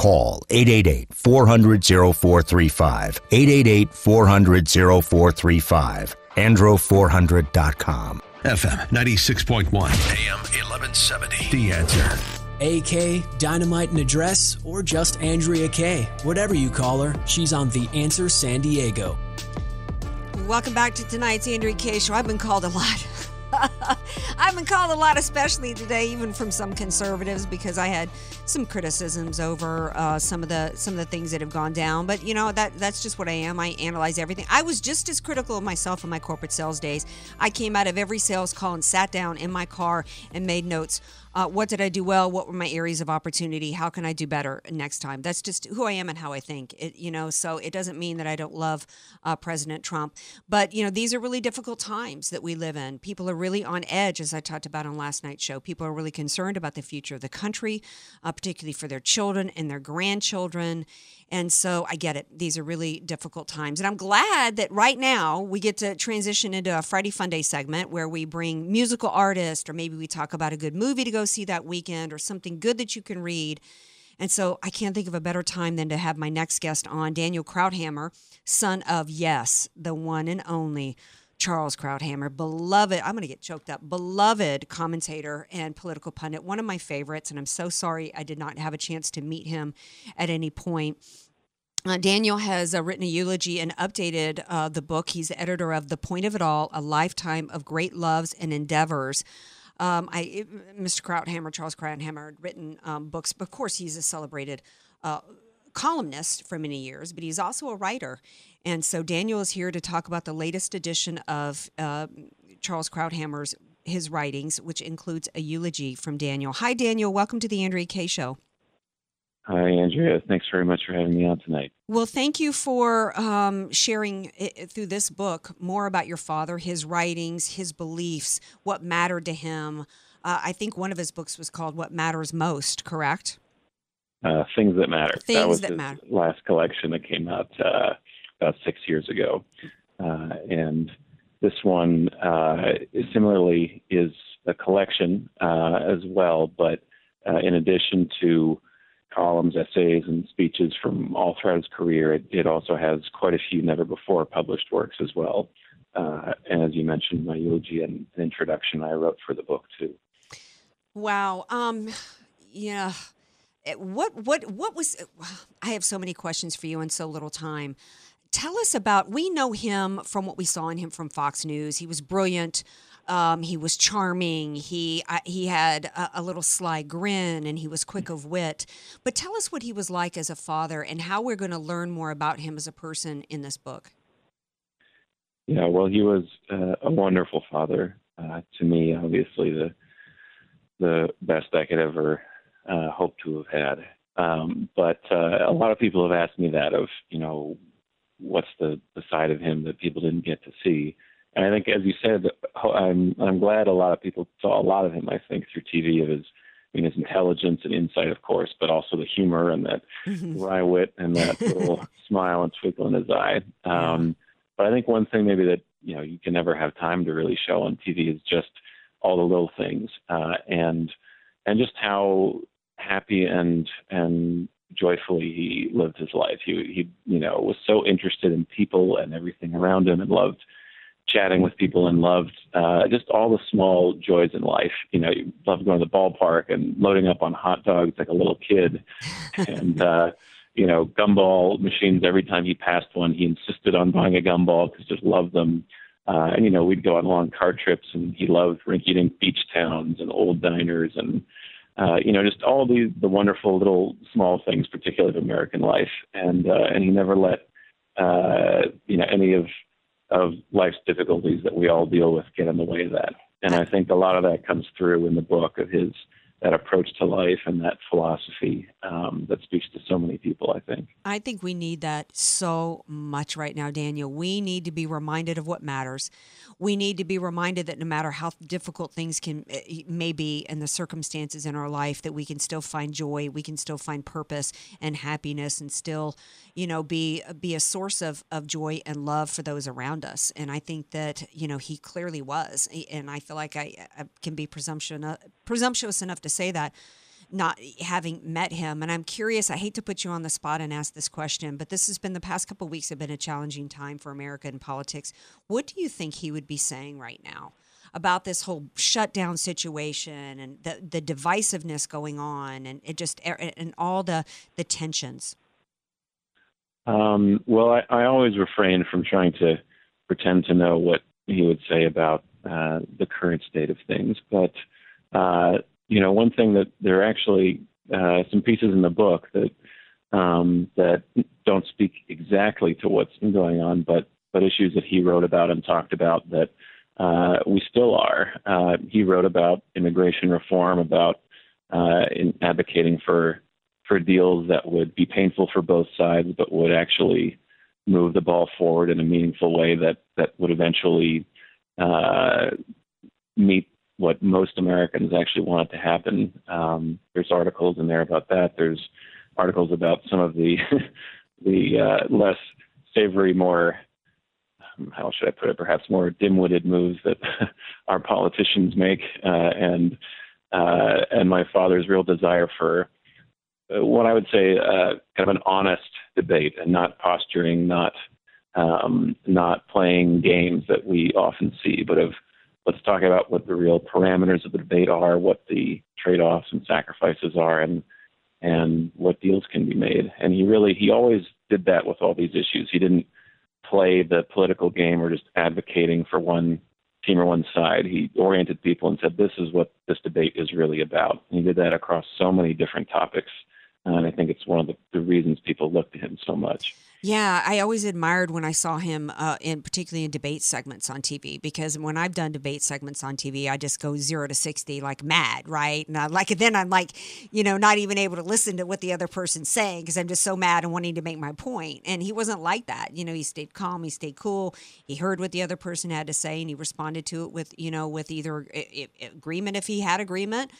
call 888-400-0435. 888-400-0435. Andro400.com. FM 96.1, AM 1170. The answer. AK, Dynamite in a Dress, or just Andrea Kaye. Whatever you call her, she's on The Answer San Diego. Welcome back to tonight's Andrea Kaye. Show. I've been called a lot. I've been called a lot, especially today, even from some conservatives, because I had some criticisms over uh, some of the some of the things that have gone down. But you know that that's just what I am. I analyze everything. I was just as critical of myself in my corporate sales days. I came out of every sales call and sat down in my car and made notes. Uh, what did I do well? What were my areas of opportunity? How can I do better next time? That's just who I am and how I think. It, you know, so it doesn't mean that I don't love uh, President Trump, but you know, these are really difficult times that we live in. People are really on edge, as I talked about on last night's show. People are really concerned about the future of the country, uh, particularly for their children and their grandchildren. And so I get it. These are really difficult times. And I'm glad that right now we get to transition into a Friday Fun Day segment where we bring musical artists, or maybe we talk about a good movie to go see that weekend, or something good that you can read. And so I can't think of a better time than to have my next guest on, Daniel Krauthammer, son of Yes, the one and only Charles Krauthammer, beloved, I'm going to get choked up, beloved commentator and political pundit, one of my favorites. And I'm so sorry I did not have a chance to meet him at any point. Uh, Daniel has uh, written a eulogy and updated uh, the book. He's the editor of The Point of It All A Lifetime of Great Loves and Endeavors. Um, I, Mr. Krauthammer, Charles Krauthammer, had written um, books. Of course, he's a celebrated uh, columnist for many years, but he's also a writer. And so Daniel is here to talk about the latest edition of uh, Charles Krauthammer's his writings, which includes a eulogy from Daniel. Hi, Daniel. Welcome to the Andrea Kaye Show. Hi, Andrea. Thanks very much for having me on tonight. Well, thank you for um, sharing it, through this book more about your father, his writings, his beliefs, what mattered to him. Uh, I think one of his books was called "What Matters Most." Correct? Uh, Things that matter. Things that was that his matter. last collection that came out uh, about six years ago, uh, and this one uh, similarly is a collection uh, as well, but uh, in addition to columns, essays, and speeches from all throughout his career, it, it also has quite a few never before published works as well. Uh, and as you mentioned, my eulogy and an introduction I wrote for the book too. Wow. Um, yeah. Eh, What what what was? I have so many questions for you in so little time. Tell us about. We know him from what we saw in him from Fox News. He was brilliant. Um, he was charming. He I, he had a, a little sly grin, and he was quick of wit. But tell us what he was like as a father, and how we're going to learn more about him as a person in this book. Yeah, well, he was uh, a wonderful father uh, to me. Obviously, the the best I could ever uh, hope to have had. Um, but uh, a lot of people have asked me that of you know what's the the side of him that people didn't get to see. And I think, as you said, I'm I'm glad a lot of people saw a lot of him. I think through TV of his. I mean, his intelligence and insight, of course, but also the humor and that wry wit and that little smile and twinkle in his eye. Um, but I think one thing maybe that you know you can never have time to really show on TV is just all the little things uh, and and just how happy and and joyfully he lived his life. He he you know was so interested in people and everything around him and loved chatting with people and loved uh, just all the small joys in life. You know, he loved going to the ballpark and loading up on hot dogs like a little kid, and uh, you know, gumball machines. Every time he passed one, he insisted on buying a gumball because he just loved them. Uh, and you know, we'd go on long car trips, and he loved rinky-dink beach towns and old diners, and uh, you know, just all the the wonderful little small things, particularly of American life. And uh, and he never let uh, you know any of of life's difficulties that we all deal with get in the way of that. And I think a lot of that comes through in the book of his that approach to life and that philosophy um, that speaks to so many people. I think. I think we need that so much right now, Daniel. We need to be reminded of what matters. We need to be reminded that no matter how difficult things can eh, may be and the circumstances in our life, that we can still find joy, we can still find purpose and happiness, and still, you know, be be a source of of joy and love for those around us. And I think that you know he clearly was, and I feel like I, I can be presumption presumptuous enough to say that not having met him. And I'm curious, I hate to put you on the spot and ask this question, but this has been the past couple weeks have been a challenging time for America and politics. What do you think he would be saying right now? About this whole shutdown situation and the, the divisiveness going on and it just and all the the tensions. Um, well, I, I always refrain from trying to pretend to know what he would say about uh, the current state of things, but uh, you know, one thing that there are actually uh, some pieces in the book that um, that don't speak exactly to what's been going on, but but issues that he wrote about and talked about that uh, we still are. Uh, he wrote about immigration reform, about uh, in advocating for for deals that would be painful for both sides, but would actually move the ball forward in a meaningful way that that would eventually uh, meet what most Americans actually wanted to happen. Um, there's articles in there about that. There's articles about some of the the uh, less savory, more um, how should I put it, perhaps more dim-witted moves that our politicians make, uh, and uh, and my father's real desire for uh, what I would say uh, kind of an honest debate and not posturing, not um, not playing games that we often see, but of let's talk about what the real parameters of the debate are, what the trade-offs and sacrifices are, and and what deals can be made. And he really he always did that with all these issues. He didn't play the political game or just advocating for one team or one side. He oriented people and said, "This is what this debate is really about." And he did that across so many different topics, and I think it's one of the, the reasons people look to him so much. Yeah, I always admired when I saw him, uh, in particularly in debate segments on TV, because when I've done debate segments on TV, I just go zero to sixty like mad, right? And I, like then I'm like, you know, not even able to listen to what the other person's saying because I'm just so mad and wanting to make my point. And he wasn't like that. You know, he stayed calm, he stayed cool, he heard what the other person had to say, and he responded to it with, you know, with either agreement if he had agreement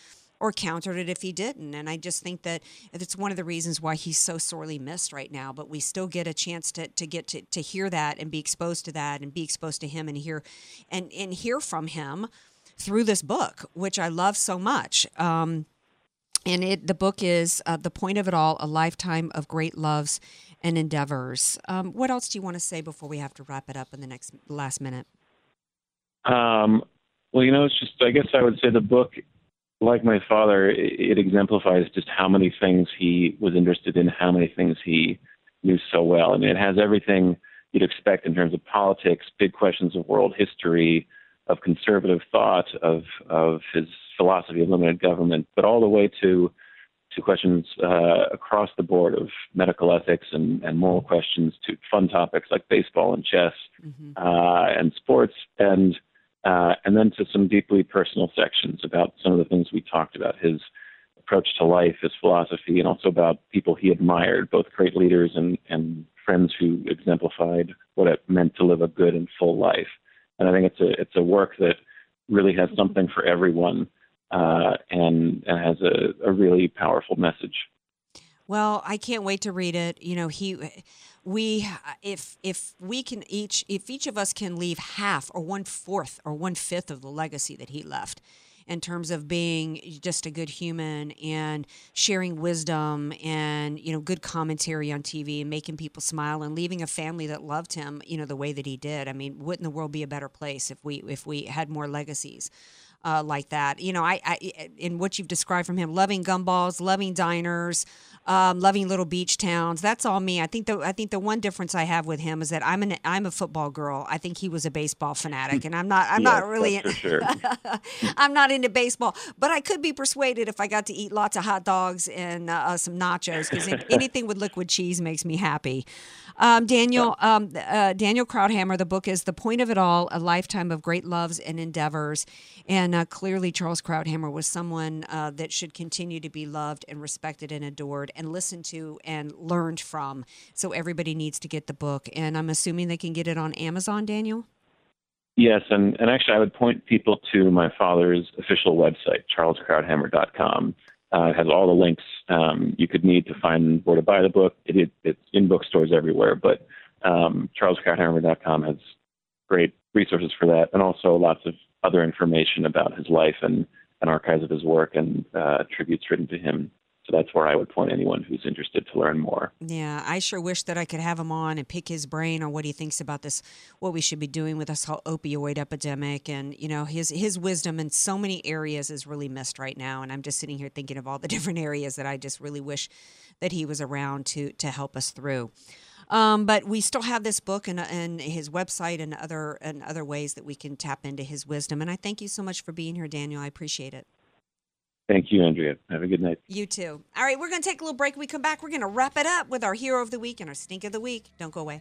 or countered it if he didn't. And I just think that it's one of the reasons why he's so sorely missed right now. But we still get a chance to, to get to, to hear that and be exposed to that and be exposed to him and hear and, and hear from him through this book, which I love so much. Um, and it the book is uh, the point of it all: a lifetime of great loves and endeavors. Um, what else do you want to say before we have to wrap it up in the next last minute? Um, well, you know, it's just I guess I would say the book like my father, it exemplifies just how many things he was interested in, how many things he knew so well. I mean, it has everything you'd expect in terms of politics, big questions of world history, of conservative thought, of of his philosophy of limited government, but all the way to to questions uh, across the board of medical ethics and, and moral questions, to fun topics like baseball and chess mm-hmm. uh, and sports, and uh, and then to some deeply personal sections about some of the things we talked about his approach to life, his philosophy, and also about people he admired, both great leaders and, and friends who exemplified what it meant to live a good and full life. And I think it's a it's a work that really has something for everyone uh, and, and has a, a really powerful message. Well, I can't wait to read it. You know, he we if if we can each if each of us can leave half or one fourth or one fifth of the legacy that he left in terms of being just a good human and sharing wisdom and you know good commentary on TV and making people smile and leaving a family that loved him you know the way that he did I mean wouldn't the world be a better place if we if we had more legacies uh, like that. You know, I, I in what you've described from him, loving gumballs, loving diners, um, loving little beach towns. That's all me. I think the I think the one difference I have with him is that I'm an I'm a football girl. I think he was a baseball fanatic, and I'm not. I'm yes, not really. sure. I'm not into baseball, but I could be persuaded if I got to eat lots of hot dogs and uh, some nachos because anything with liquid cheese makes me happy. Um, Daniel, um, uh, Daniel Krauthammer, the book is The Point of It All A Lifetime of Great Loves and Endeavors. And uh, clearly, Charles Krauthammer was someone uh, that should continue to be loved and respected and adored and listened to and learned from. So everybody needs to get the book. And I'm assuming they can get it on Amazon, Daniel? Yes, and, and actually, I would point people to my father's official website, charleskrauthammer.com. Uh, it has all the links um, you could need to find where to buy the book. It, it, it's in bookstores everywhere, but um, charleskrauthammer.com has great resources for that, and also lots of other information about his life and, and archives of his work and uh, tributes written to him so that's where I would point anyone who's interested to learn more. Yeah, I sure wish that I could have him on and pick his brain on what he thinks about this, what we should be doing with this whole opioid epidemic, and you know his his wisdom in so many areas is really missed right now. And I'm just sitting here thinking of all the different areas that I just really wish that he was around to to help us through. Um, but we still have this book and, and his website and other and other ways that we can tap into his wisdom. And I thank you so much for being here, Daniel. I appreciate it. Thank you, Andrea. Have a good night. You too. All right, we're going to take a little break. When we come back, we're going to wrap it up with our hero of the week and our stink of the week. Don't go away.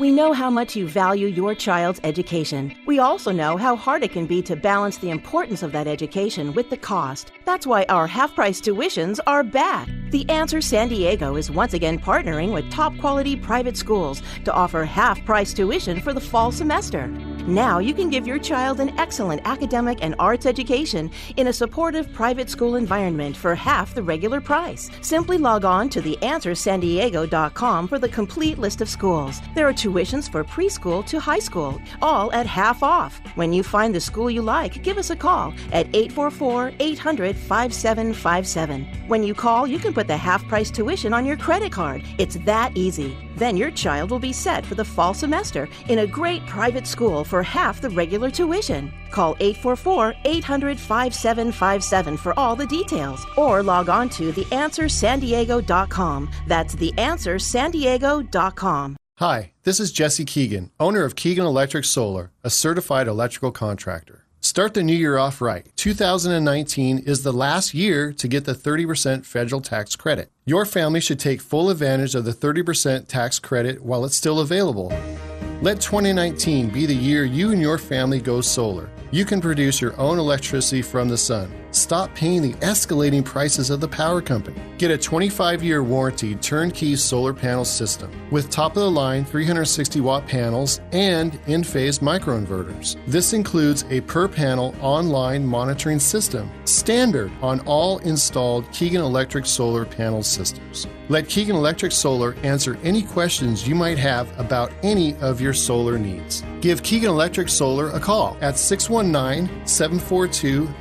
We know how much you value your child's education. We also know how hard it can be to balance the importance of that education with the cost. That's why our half price tuitions are back. The Answer San Diego is once again partnering with top quality private schools to offer half price tuition for the fall semester. Now you can give your child an excellent academic and arts education in a supportive private school environment for half the regular price. Simply log on to theanswersandiego.com for the complete list of schools. There are tuitions for preschool to high school, all at half off. When you find the school you like, give us a call at 844 800 5757. When you call, you can put the half price tuition on your credit card. It's that easy. Then your child will be set for the fall semester in a great private school for half the regular tuition. Call 844 800 5757 for all the details or log on to theanswersandiego.com. That's theanswersandiego.com. Hi, this is Jesse Keegan, owner of Keegan Electric Solar, a certified electrical contractor. Start the new year off right. 2019 is the last year to get the 30% federal tax credit. Your family should take full advantage of the 30% tax credit while it's still available. Let 2019 be the year you and your family go solar. You can produce your own electricity from the sun. Stop paying the escalating prices of the power company. Get a 25 year warranty turnkey solar panel system with top of the line 360 watt panels and Enphase microinverters. This includes a per panel online monitoring system, standard on all installed Keegan Electric solar panel systems. Let Keegan Electric Solar answer any questions you might have about any of your solar needs. Give Keegan Electric Solar a call at 619 742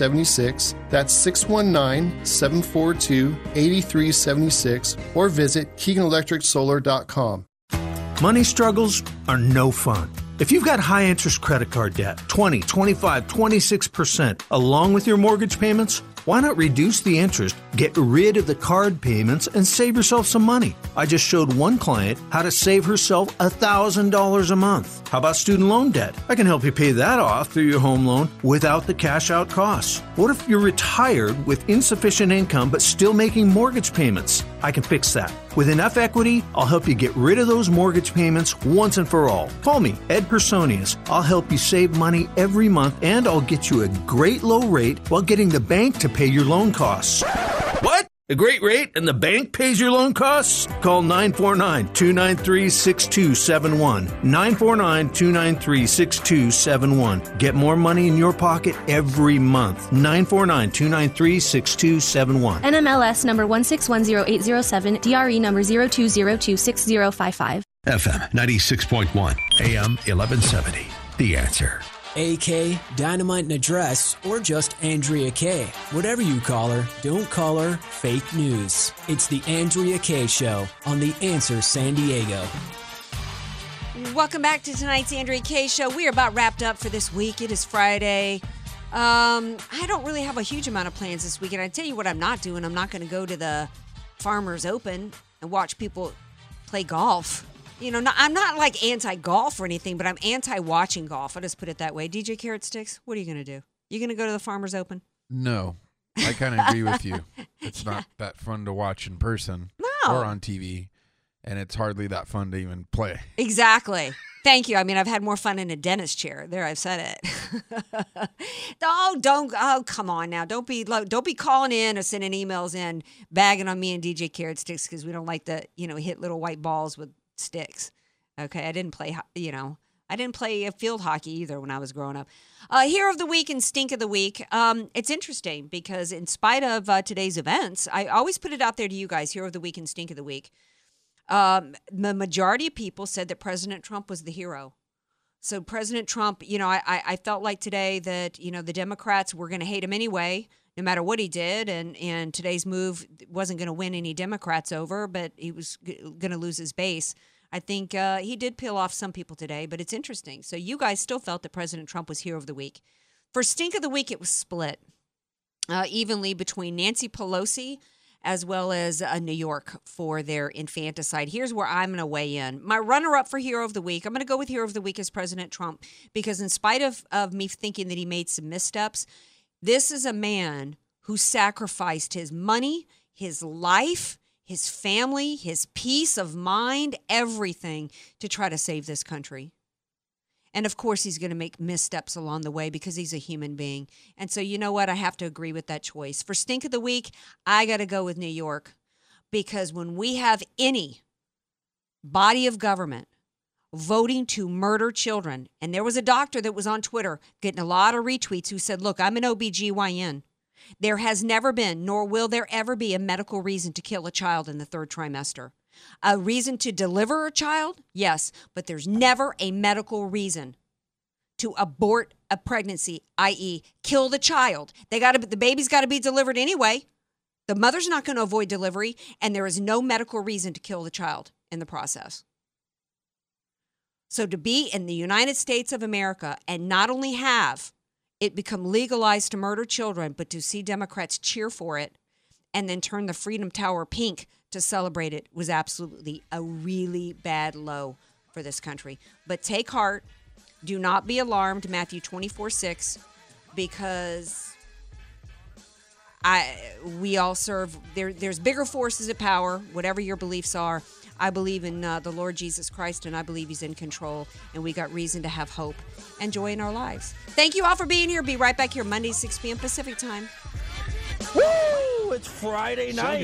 8376. That's 619 742 8376 or visit KeeganElectricSolar.com. Money struggles are no fun. If you've got high interest credit card debt, 20, 25, 26%, along with your mortgage payments, why not reduce the interest, get rid of the card payments, and save yourself some money? I just showed one client how to save herself $1,000 a month. How about student loan debt? I can help you pay that off through your home loan without the cash out costs. What if you're retired with insufficient income but still making mortgage payments? I can fix that. With enough equity, I'll help you get rid of those mortgage payments once and for all. Call me, Ed Personius. I'll help you save money every month and I'll get you a great low rate while getting the bank to pay your loan costs. What? A great rate and the bank pays your loan costs? Call 949 293 6271. 949 293 6271. Get more money in your pocket every month. 949 293 6271. NMLS number 1610807, DRE number 02026055. FM 96.1, AM 1170. The answer. AK, Dynamite in a Dress, or just Andrea Kaye. Whatever you call her, don't call her fake news. It's the Andrea Kaye Show on The Answer San Diego. Welcome back to tonight's Andrea Kaye Show. We are about wrapped up for this week. It is Friday. Um, I don't really have a huge amount of plans this weekend. I tell you what, I'm not doing. I'm not going to go to the Farmers Open and watch people play golf. You know, not, I'm not like anti golf or anything, but I'm anti watching golf. I'll just put it that way. DJ Carrot Sticks, what are you going to do? You going to go to the Farmers Open? No, I kind of agree with you. It's not that fun to watch in person No. or on TV. and it's hardly that fun to even play. Exactly. Thank you. I mean, I've had more fun in a dentist chair. There, I've said it. oh, don't. Oh, come on now. Don't be. Don't be calling in or sending emails in bagging on me and DJ Carrot Sticks because we don't like to, you know, hit little white balls with sticks. Okay, I didn't play. You know, I didn't play a field hockey either when I was growing up. Uh, Hero of the Week and Stink of the Week. Um, it's interesting because in spite of uh, today's events, I always put it out there to you guys: Hero of the Week and Stink of the Week. Um, the majority of people said that President Trump was the hero. So President Trump, you know, I, I felt like today that you know the Democrats were going to hate him anyway, no matter what he did, and and today's move wasn't going to win any Democrats over, but he was g- going to lose his base. I think uh, he did peel off some people today, but it's interesting. So you guys still felt that President Trump was hero of the week. For stink of the week, it was split uh, evenly between Nancy Pelosi as well as uh, New York for their infanticide. Here's where I'm going to weigh in. My runner up for Hero of the Week, I'm going to go with Hero of the Week as President Trump because, in spite of, of me thinking that he made some missteps, this is a man who sacrificed his money, his life, his family, his peace of mind, everything to try to save this country. And of course, he's going to make missteps along the way because he's a human being. And so, you know what? I have to agree with that choice. For Stink of the Week, I got to go with New York because when we have any body of government voting to murder children, and there was a doctor that was on Twitter getting a lot of retweets who said, Look, I'm an OBGYN. There has never been, nor will there ever be, a medical reason to kill a child in the third trimester. A reason to deliver a child? Yes, but there's never a medical reason to abort a pregnancy, i.e., kill the child. They got the baby's got to be delivered anyway. The mother's not going to avoid delivery, and there is no medical reason to kill the child in the process. So to be in the United States of America and not only have it become legalized to murder children, but to see Democrats cheer for it and then turn the Freedom Tower pink to celebrate it was absolutely a really bad low for this country. But take heart. Do not be alarmed, Matthew 24 6, because I we all serve there there's bigger forces of power, whatever your beliefs are. I believe in uh, the Lord Jesus Christ and I believe he's in control and we got reason to have hope and joy in our lives. Thank you all for being here. Be right back here Monday 6 p.m. Pacific time. Woo! It's Friday night.